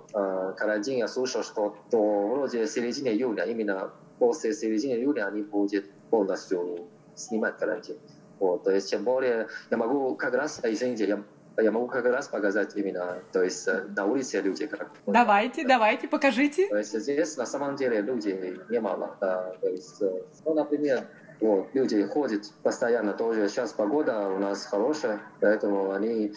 карантин, я слышал, что до вроде середины июля, именно после середины июля они будут полностью снимать карантин. Вот, то есть, тем более, я могу как раз, извините, я я могу как раз показать именно, то есть на улице люди как. Давайте, давайте, покажите. То есть здесь на самом деле людей немало, да, то есть, ну, например, вот, люди ходят постоянно тоже. Сейчас погода у нас хорошая, поэтому они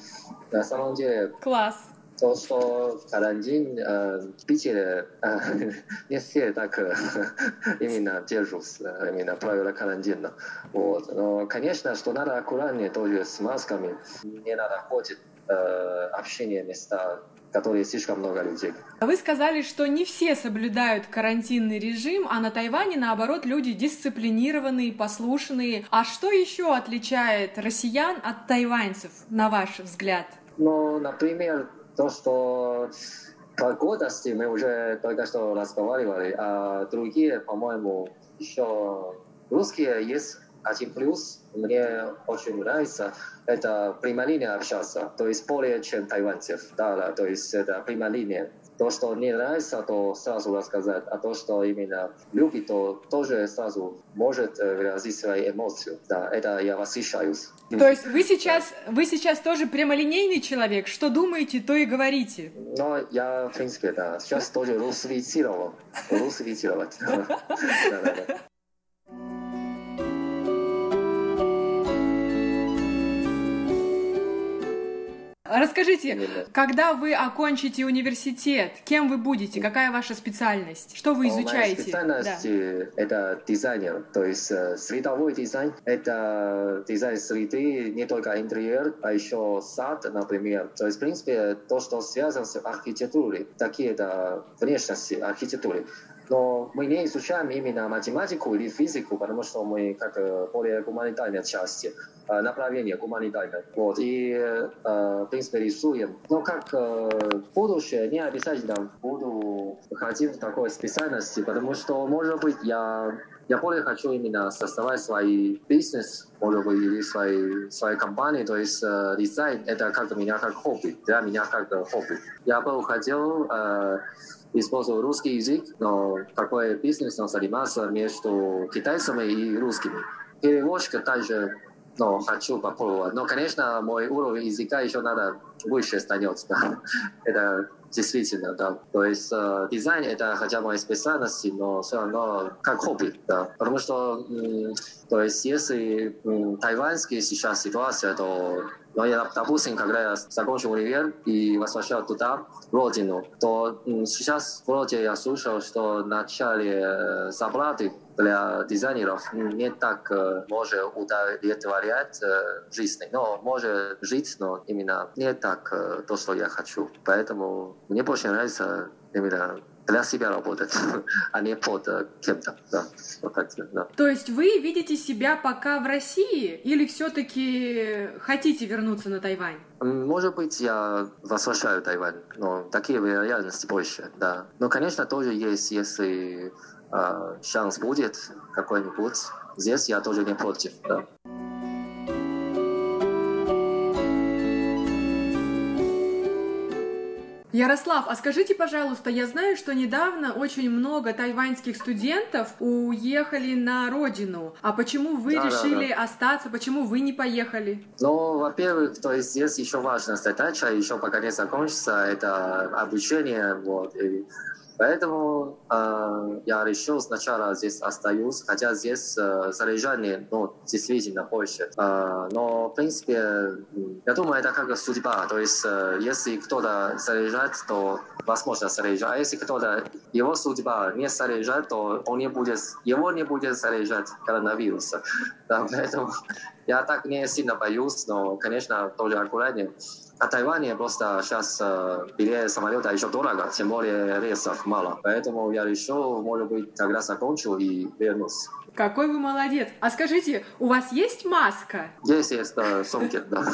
на самом деле... Класс! То, что карантин э, в Питере э, не все так э, именно держатся, именно правила карантина. Вот. Но, конечно, что надо аккуратнее тоже с масками. Не надо ходить э, общение места которые слишком много людей. Вы сказали, что не все соблюдают карантинный режим, а на Тайване, наоборот, люди дисциплинированные, послушные. А что еще отличает россиян от тайваньцев, на ваш взгляд? Ну, например, то, что погодости мы уже только что разговаривали, а другие, по-моему, еще русские есть один плюс, мне очень нравится, это прямая линия общаться, то есть более чем тайваньцев, да, да, то есть это прямая линия. То, что не нравится, то сразу рассказать, а то, что именно любит, то тоже сразу может э, выразить свои эмоции. Да, это я восхищаюсь. То есть вы сейчас, вы сейчас тоже прямолинейный человек, что думаете, то и говорите? Ну, я, в принципе, да, сейчас тоже русифицировал, русифицировать. Расскажите, когда вы окончите университет, кем вы будете, какая ваша специальность, что вы изучаете? Моя специальность да. это дизайнер, то есть э, средовой дизайн. Это дизайн среды, не только интерьер, а еще сад, например. То есть, в принципе, то, что связано с архитектурой, такие да, внешности архитектуры. Но мы не изучаем именно математику или физику, потому что мы как более гуманитарной части, направление гуманитарное. Вот, и, в принципе, рисуем. Но как будущее, не обязательно буду ходить в такой специальности, потому что, может быть, я я более хочу именно создавать свой бизнес, может быть, или свои, свои компании, то есть э, дизайн — это как меня как хобби, для меня как хобби. Я бы хотел э, использовать русский язык, но такой бизнес он заниматься между китайцами и русскими. Переводчика также но хочу попробовать. Но, конечно, мой уровень языка еще надо выше становиться. Да. Это Действительно, да. То есть э, дизайн это хотя бы специальность, но все равно как хобби, да. Потому что, м, то есть если м, тайваньская сейчас ситуация, то но я, допустим, когда я закончил универ и возвращал туда, родину, то сейчас вроде я слышал, что в начале э, зарплаты для дизайнеров не так э, может удовлетворять э, жизнь. Но может жить, но именно не так то, что я хочу. Поэтому мне больше нравится именно для себя работать, а не под кем-то. Да. Да. То есть вы видите себя пока в России или все-таки хотите вернуться на Тайвань? Может быть, я возвращаю Тайвань, но такие вероятности больше, да. Но, конечно, тоже есть, если э, шанс будет какой-нибудь, здесь я тоже не против, да. Ярослав, а скажите, пожалуйста, я знаю, что недавно очень много тайваньских студентов уехали на родину. А почему вы да, решили да, да. остаться? Почему вы не поехали? Ну, во-первых, то есть здесь еще важная задача, еще пока не закончится, это обучение, вот, и Поэтому э, я решил сначала здесь остаюсь, хотя здесь э, заряжание ну, действительно больше. Э, но, в принципе, я думаю, это как судьба. То есть, э, если кто-то заряжает, то возможно заряжать. А если кто-то, его судьба не заряжает, то он не будет, его не будет заряжать коронавируса. Да, поэтому я так не сильно боюсь, но, конечно, тоже аккуратнее. А Тайване просто сейчас э, билет самолета еще дорого, тем более рейсов мало. Поэтому я решил, может быть, тогда закончу и вернусь. Какой вы молодец. А скажите, у вас есть маска? Есть, есть, да, сумки, да.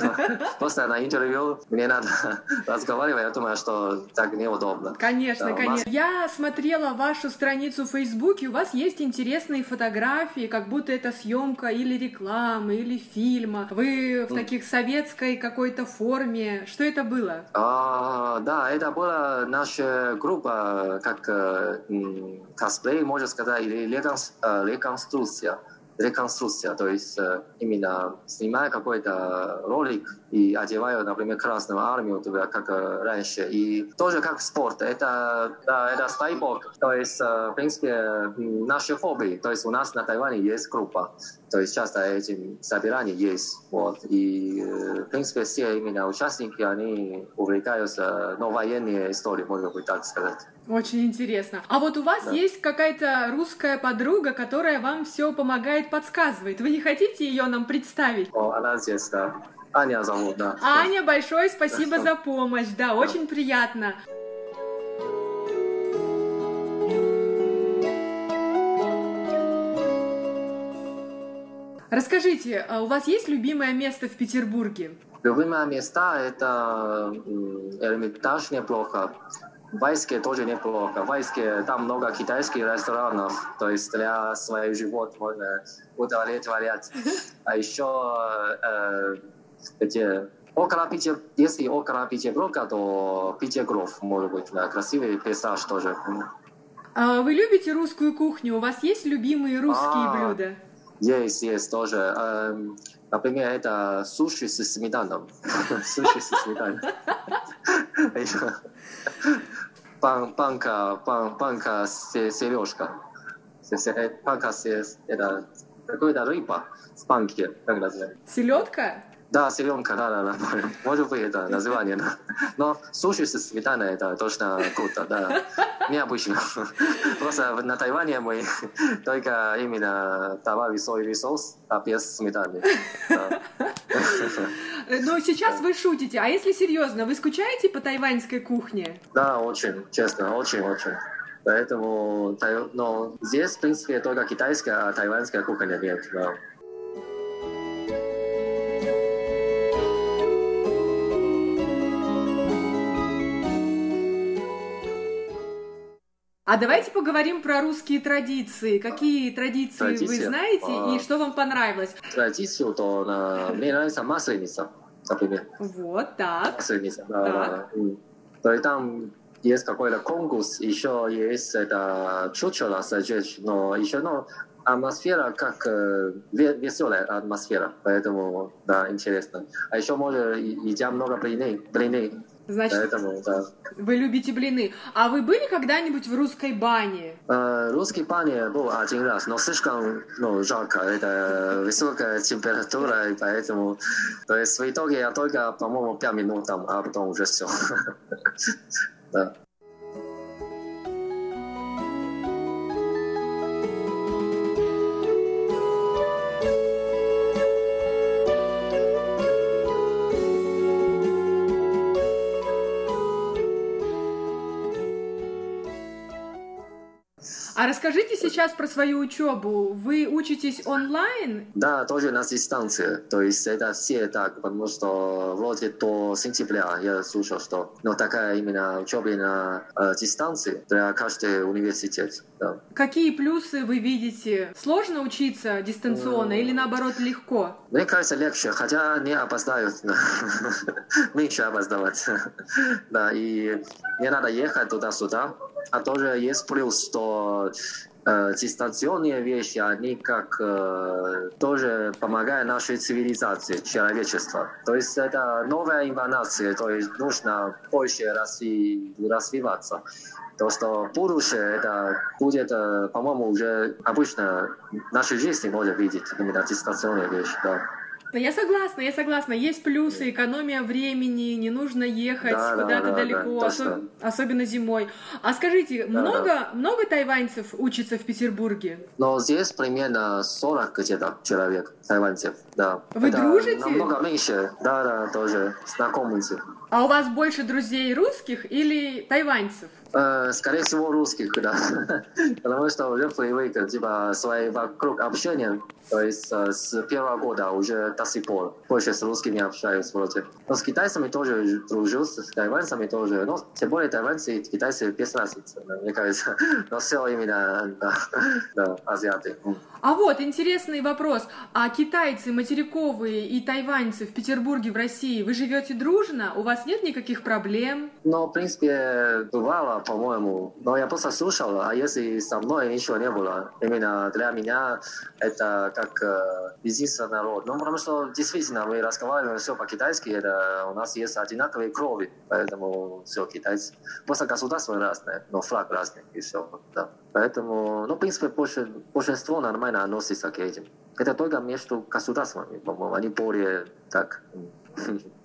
Просто на интервью мне надо разговаривать, я думаю, что так неудобно. Конечно, да, конечно. Маск... Я смотрела вашу страницу в Фейсбуке, у вас есть интересные фотографии, как будто это съемка или рекламы, или фильма. Вы в таких советской какой-то форме. Что это было? А, да, это была наша группа, как э, косплей, можно сказать, или реконструкция реконструкция, то есть э, именно снимая какой-то ролик и одеваю, например, Красную Армию, как э, раньше. И тоже как спорт, это, да, это стайбок, то есть, э, в принципе, наши хобби, то есть у нас на Тайване есть группа, то есть часто этим собирания есть, вот, и, в принципе, все именно участники, они увлекаются, ну, военные истории, можно быть так сказать. Очень интересно. А вот у вас да. есть какая-то русская подруга, которая вам все помогает, подсказывает. Вы не хотите ее нам представить? О, она здесь, да. Аня зовут, да. Аня, большое спасибо за помощь. Да, очень приятно. Расскажите, а у вас есть любимое место в Петербурге? Любимое место – это Эрмитаж неплохо. Вайске тоже неплохо. Вайске там много китайских ресторанов, то есть для своих живот можно удовлетворять. А еще э, где около Питер, если около Петербурга, то Петергров, может быть, да, красивый пейзаж тоже. А вы любите русскую кухню? У вас есть любимые русские а, блюда? Есть, есть тоже. Эм, например, это суши с сметаном. Суши с сметаной. Панка, панка сережка. Панка это какая-то рыба в панке, как называется? Селедка? Да, селенка, да, да, да. Может быть, это название, да. Но суши с сметаной это точно круто, да. Необычно. Просто на Тайване мы только именно добавили соевый соус, а без сметаны. Но сейчас вы шутите. А если серьезно, вы скучаете по тайваньской кухне? Да, очень, честно, очень-очень. Поэтому, но здесь, в принципе, только китайская, а тайваньская кухня нет. Да. А давайте поговорим про русские традиции. Какие традиции Традиции? вы знаете А. и что вам понравилось? Традицию, то на, мне нравится масленица, например. Вот так. Масленица, да, Так. да. То есть там есть какой-то конкурс, еще есть это чучело сожечь, но еще, ну, атмосфера как э, веселая атмосфера, поэтому, да, интересно. А еще, может, едят много блины, блины, Значит, поэтому, да. вы любите блины. А вы были когда-нибудь в русской бане? Э, русский бане был один раз, но слишком ну, жарко, это высокая температура, и поэтому, то есть в итоге я только, по-моему, 5 минут там, а потом уже все. Да. Расскажите сейчас про свою учебу. Вы учитесь онлайн? Да, тоже на дистанции. То есть это все так, потому что вроде до сентября я слушал, что но такая именно учеба на э, дистанции для каждого университета. Да. Какие плюсы вы видите? Сложно учиться дистанционно или наоборот легко? Мне кажется, легче, хотя не опоздают. Меньше опоздавать. Да, и не надо ехать туда-сюда. А тоже есть плюс, что э, дистанционные вещи, они как э, тоже помогают нашей цивилизации, человечеству. То есть это новая информация, то есть нужно больше разви- развиваться. То, что будущее это будет, э, по-моему, уже обычно в нашей жизни можно видеть именно дистанционные вещи. Да. Да, Я согласна, я согласна. Есть плюсы, экономия времени, не нужно ехать Да, да, куда-то да, далеко, да, точно. особенно зимой. А скажите, Да, много, много тайваньцев учится в Петербурге? Но здесь примерно 40 где-то человек, тайваньцев, да. Вы Это дружите? Намного меньше, да, да, тоже знакомые. А у вас больше друзей русских или тайваньцев? Э, скорее всего, русских, да. Потому что уже привык, типа, свои вокруг общения. То есть э, с первого года уже до сих пор больше с русскими общаюсь вроде. Но с китайцами тоже дружил, с тайваньцами тоже. Но тем более тайваньцы и китайцы без разницы, мне кажется. Но все именно, да, да, азиаты. А вот интересный вопрос. А китайцы материковые и тайваньцы в Петербурге, в России, вы живете дружно? У вас нет никаких проблем? Но, в принципе, бывало, по-моему. Но я просто слушал, а если со мной ничего не было, именно для меня это как э, единственный народ. Ну, потому что действительно мы разговариваем все по-китайски, это у нас есть одинаковые крови, поэтому все китайцы. Просто государство разное, но флаг разный, и все. Да. Поэтому, ну, в принципе, больше, большинство нормально относится к этим. Это только между государствами, по-моему, они более так...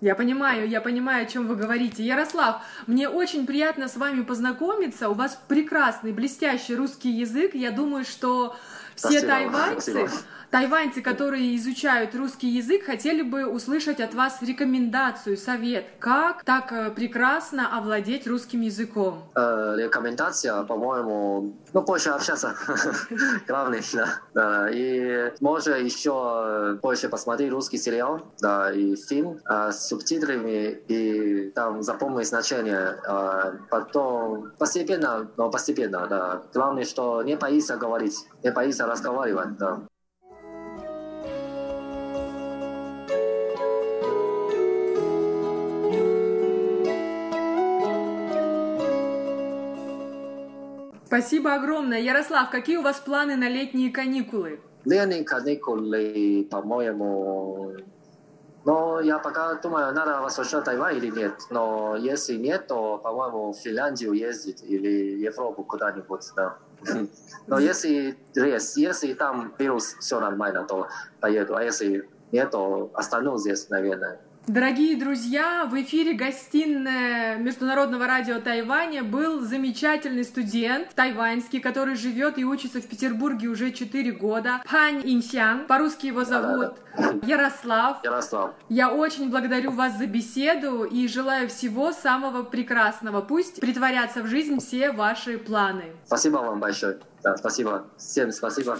Я понимаю, я понимаю, о чем вы говорите. Ярослав, мне очень приятно с вами познакомиться. У вас прекрасный, блестящий русский язык. Я думаю, что все Спасибо, тайваньцы, спасибо. Тайваньцы, которые изучают русский язык, хотели бы услышать от вас рекомендацию, совет, как так э, прекрасно овладеть русским языком. Э, рекомендация, по-моему, ну, больше общаться. Главное, да. И можно еще больше посмотреть русский сериал, да, и фильм э, с субтитрами, и там запомнить значение. Э, потом постепенно, но постепенно, да. Главное, что не боится говорить, не боится разговаривать, да. Спасибо огромное. Ярослав, какие у вас планы на летние каникулы? Летние каникулы, по-моему, но я пока думаю, надо возвращать Тайвань или нет. Но если нет, то, по-моему, в Финляндию ездить или Европу куда-нибудь, да. Но если если там вирус все нормально, то поеду. А если нет, то останусь здесь, наверное. Дорогие друзья, в эфире гостиная Международного радио Тайваня был замечательный студент тайваньский, который живет и учится в Петербурге уже 4 года. Пань Инсян, по-русски его зовут Ярослав. Ярослав. Я очень благодарю вас за беседу и желаю всего самого прекрасного. Пусть притворятся в жизнь все ваши планы. Спасибо вам большое. Да, спасибо. Всем спасибо.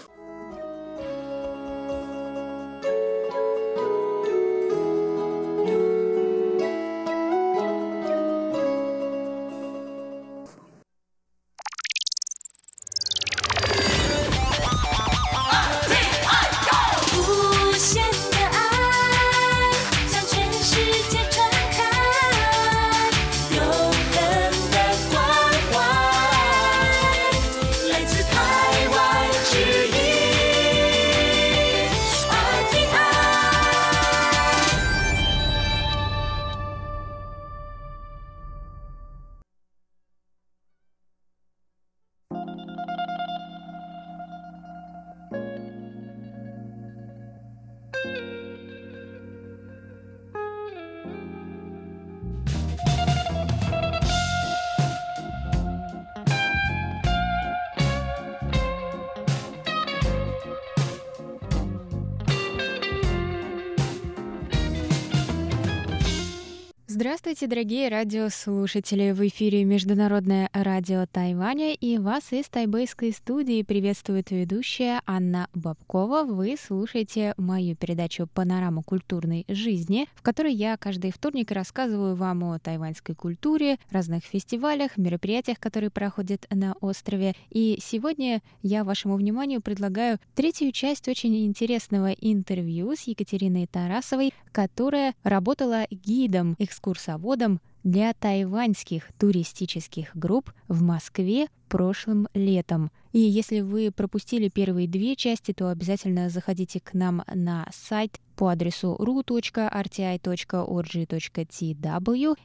Здравствуйте, дорогие радиослушатели! В эфире Международное радио Тайваня и вас из тайбэйской студии приветствует ведущая Анна Бабкова. Вы слушаете мою передачу «Панорама культурной жизни», в которой я каждый вторник рассказываю вам о тайваньской культуре, разных фестивалях, мероприятиях, которые проходят на острове. И сегодня я вашему вниманию предлагаю третью часть очень интересного интервью с Екатериной Тарасовой, которая работала гидом экскурсии экскурсоводом для тайваньских туристических групп в Москве прошлым летом. И если вы пропустили первые две части, то обязательно заходите к нам на сайт по адресу ru.rti.org.tw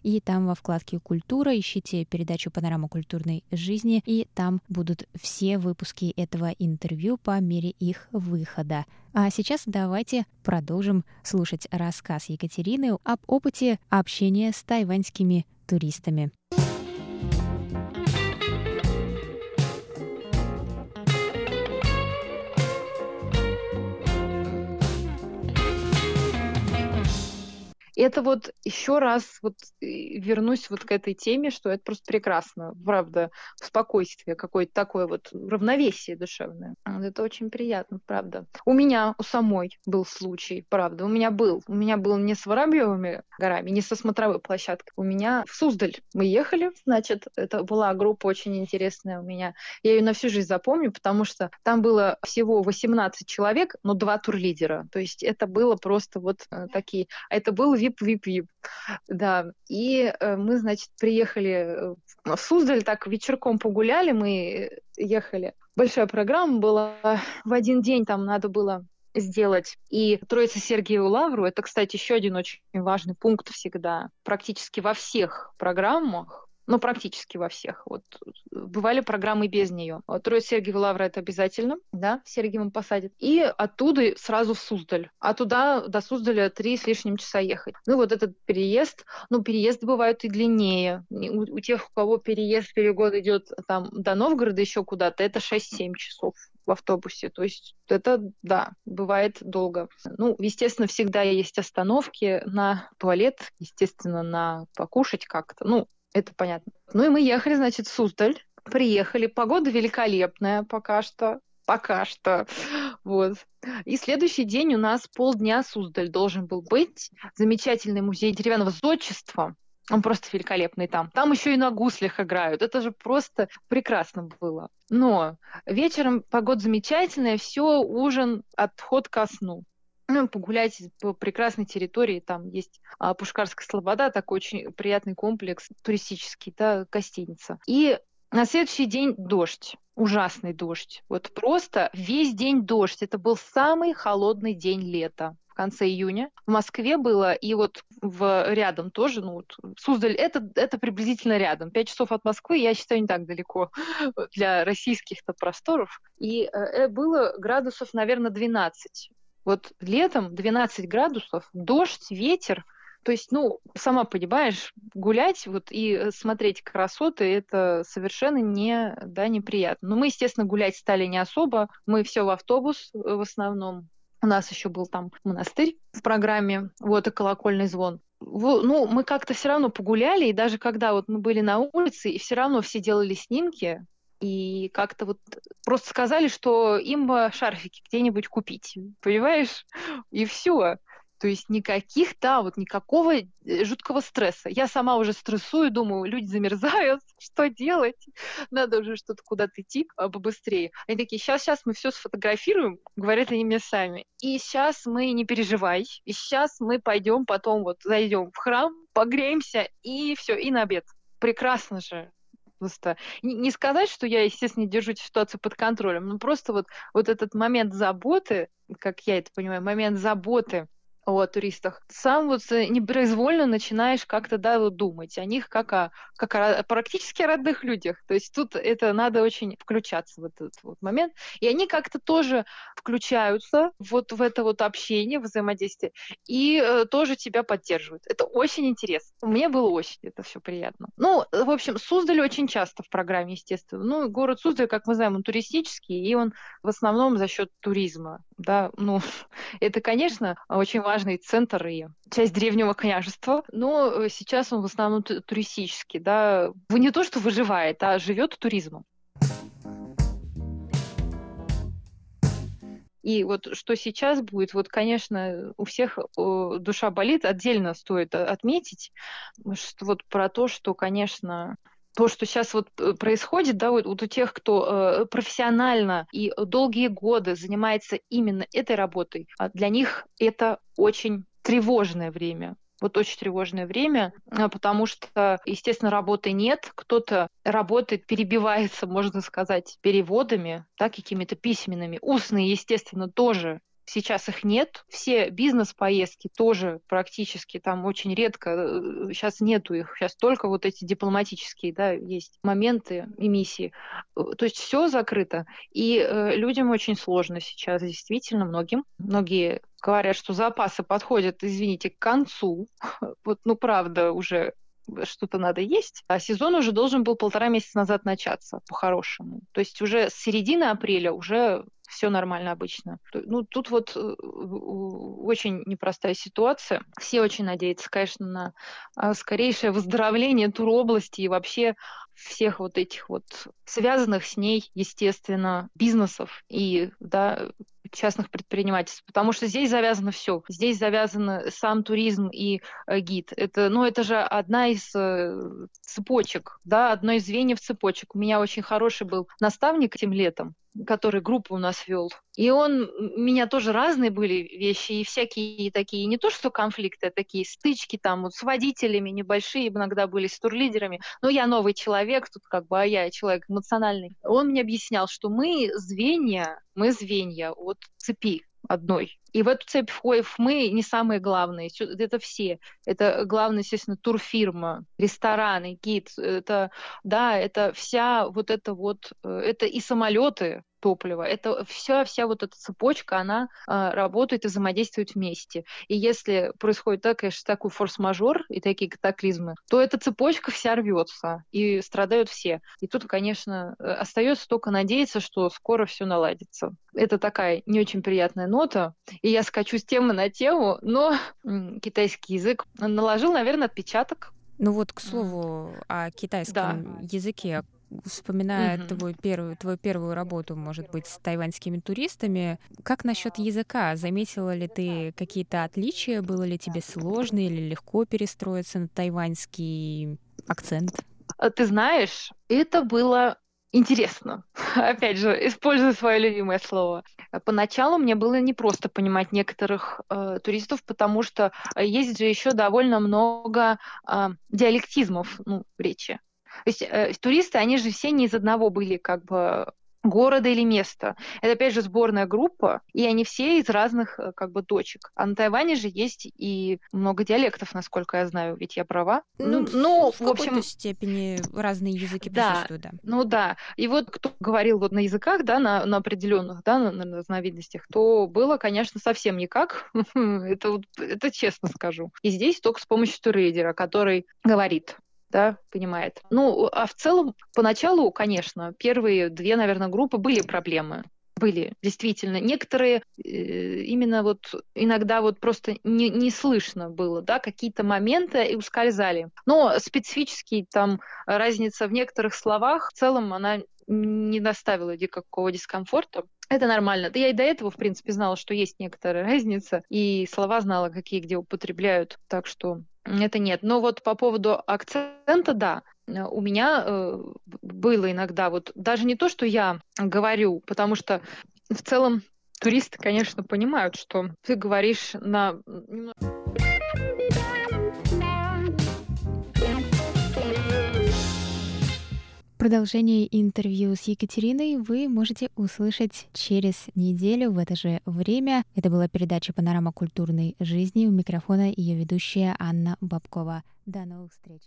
и там во вкладке «Культура» ищите передачу «Панорама культурной жизни» и там будут все выпуски этого интервью по мере их выхода. А сейчас давайте продолжим слушать рассказ Екатерины об опыте общения с тайваньскими туристами. Это вот еще раз вот вернусь вот к этой теме, что это просто прекрасно, правда, спокойствие какое-то такое вот равновесие душевное. Это очень приятно, правда. У меня, у самой был случай, правда, у меня был. У меня был не с Воробьевыми горами, не со смотровой площадкой. У меня в Суздаль мы ехали, значит, это была группа очень интересная у меня. Я ее на всю жизнь запомню, потому что там было всего 18 человек, но два турлидера. То есть это было просто вот э, такие... А это был вип вип, вип, вип. Да. И э, мы, значит, приехали э, в Суздаль, так вечерком погуляли, мы ехали. Большая программа была. В один день там надо было сделать. И Троица Сергееву Лавру, это, кстати, еще один очень важный пункт всегда. Практически во всех программах ну, практически во всех. Вот бывали программы без нее. Трое Сергиева Лавра это обязательно, да, в Сергиевом посадят. И оттуда сразу в Суздаль. А туда до Суздаля три с лишним часа ехать. Ну, вот этот переезд, ну, переезд бывают и длиннее. У, у тех, у кого переезд, перегод идет там до Новгорода еще куда-то, это 6-7 часов в автобусе. То есть это, да, бывает долго. Ну, естественно, всегда есть остановки на туалет, естественно, на покушать как-то. Ну, это понятно. Ну и мы ехали, значит, в Суздаль. Приехали. Погода великолепная пока что. Пока что. Вот. И следующий день у нас полдня Суздаль должен был быть. Замечательный музей деревянного зодчества. Он просто великолепный там. Там еще и на гуслях играют. Это же просто прекрасно было. Но вечером погода замечательная, все, ужин, отход ко сну ну, погулять по прекрасной территории. Там есть а, Пушкарская Слобода, такой очень приятный комплекс туристический, да, гостиница. И на следующий день дождь, ужасный дождь. Вот просто весь день дождь. Это был самый холодный день лета в конце июня. В Москве было, и вот в рядом тоже, ну, вот Суздаль, это, это приблизительно рядом. Пять часов от Москвы, я считаю, не так далеко для российских-то просторов. И э, было градусов, наверное, 12. Вот летом 12 градусов, дождь, ветер, То есть, ну, сама понимаешь, гулять вот и э, смотреть красоты это совершенно не, да, неприятно. Но мы, естественно, гулять стали не особо. Мы все в автобус э, в основном. У нас еще был там монастырь в программе, вот и колокольный звон. Ну, мы как-то все равно погуляли, и даже когда вот мы были на улице, и все равно все делали снимки, и как-то вот просто сказали, что им шарфики где-нибудь купить, понимаешь? И все. То есть никаких, да, вот никакого э, жуткого стресса. Я сама уже стрессую, думаю, люди замерзают, что делать? Надо уже что-то куда-то идти а, побыстрее. Они такие, сейчас, сейчас мы все сфотографируем, говорят они мне сами. И сейчас мы не переживай, и сейчас мы пойдем потом вот зайдем в храм, погреемся, и все, и на обед. Прекрасно же просто не сказать, что я, естественно, держу ситуацию под контролем, но просто вот, вот этот момент заботы, как я это понимаю, момент заботы о туристах, сам вот э, непроизвольно начинаешь как-то, да, вот думать о них как о, как о практически родных людях. То есть тут это надо очень включаться в этот вот момент. И они как-то тоже включаются вот в это вот общение, взаимодействие, и э, тоже тебя поддерживают. Это очень интересно. Мне было очень это все приятно. Ну, в общем, Суздаль очень часто в программе, естественно. Ну, город Суздаль, как мы знаем, он туристический, и он в основном за счет туризма. Да, ну, это, конечно, очень важный центр и часть древнего княжества, но э, сейчас он в основном туристический, да, не то, что выживает, а живет туризмом. И вот что сейчас будет, вот, конечно, у всех душа болит, отдельно стоит отметить, что вот про то, что, конечно, то, что сейчас вот э, происходит, да, вот, вот у тех, кто э, профессионально и долгие годы занимается именно этой работой, а для них это очень тревожное время. Вот очень тревожное время, а, потому что, естественно, работы нет. Кто-то работает, перебивается, можно сказать, переводами, да, какими-то письменными. Устные, естественно, тоже Сейчас их нет. Все бизнес-поездки тоже практически там очень редко. Сейчас э, нету их. Сейчас только вот эти дипломатические, да, есть моменты эмиссии. Э, то есть все закрыто. И э, людям очень сложно сейчас, действительно, многим. Многие говорят, что запасы подходят, извините, к концу. Вот, ну, правда, уже что-то надо есть, а сезон уже должен был полтора месяца назад начаться, по-хорошему. То есть уже с середины апреля уже все нормально обычно. Ну, тут вот э, очень непростая ситуация. Все очень надеются, конечно, на а, скорейшее выздоровление туробласти и вообще всех вот этих вот связанных с ней, естественно, бизнесов и да, частных предпринимательств, потому что здесь завязано все. Здесь завязан сам туризм и э, гид. Это, ну, это же одна из э, цепочек, да, одно из звеньев цепочек. У меня очень хороший был наставник этим летом, который группу у нас вел. И он, у меня тоже разные были вещи, и всякие такие, не то что конфликты, а такие стычки там вот с водителями небольшие, иногда были с турлидерами. Но я новый человек, тут как бы, а я человек эмоциональный. Он мне объяснял, что мы звенья, мы звенья от цепи одной. И в эту цепь входим мы не самые главные. Это все. Это главное, естественно, турфирма, рестораны, гид. Это, да, это вся вот это вот, э, это и самолеты, топлива. Это вся, вся вот эта цепочка, она а, работает и взаимодействует вместе. И если происходит, так, конечно, такой форс-мажор и такие катаклизмы, то эта цепочка вся рвется, и страдают все. И тут, конечно, э, остается только надеяться, что скоро все наладится. Это такая не очень приятная нота, и я скачу с темы на тему, но китайский язык наложил, наверное, отпечаток ну вот, к слову, о китайском да. языке вспоминая mm-hmm. твою первую, твою первую работу, может быть, с тайваньскими туристами, как насчет языка? Заметила ли ты какие-то отличия? Было ли тебе сложно или легко перестроиться на тайваньский акцент? А ты знаешь, это было интересно. Опять же, использую свое любимое слово. Поначалу мне было непросто понимать некоторых э, туристов, потому что есть же еще довольно много э, диалектизмов ну, в речи. То есть э, туристы, они же все не из одного были как бы города или места. Это, опять же, сборная группа, и они все из разных э, как бы точек. А на Тайване же есть и много диалектов, насколько я знаю, ведь я права. Ну, ну в, в общем... степени разные языки да, присутствуют, да. Ну да. И вот кто говорил вот на языках, да, на, на определенных, да, на, на разновидностях, то было, конечно, совсем никак. это, вот, это честно скажу. И здесь только с помощью турейдера, который говорит да, понимает. Ну, а в целом, поначалу, конечно, первые две, наверное, группы были проблемы были, действительно. Некоторые э, именно вот иногда вот просто не, не слышно было, да, какие-то моменты и ускользали. Но специфически там разница в некоторых словах, в целом она не доставила никакого дискомфорта. Это нормально. Да я и до этого, в принципе, знала, что есть некоторая разница, и слова знала, какие где употребляют. Так что это нет. Но вот по поводу акцента, да, у меня э, было иногда вот даже не то, что я говорю, потому что в целом туристы, конечно, понимают, что ты говоришь на Продолжение интервью с Екатериной вы можете услышать через неделю в это же время. Это была передача «Панорама культурной жизни». У микрофона ее ведущая Анна Бабкова. До новых встреч!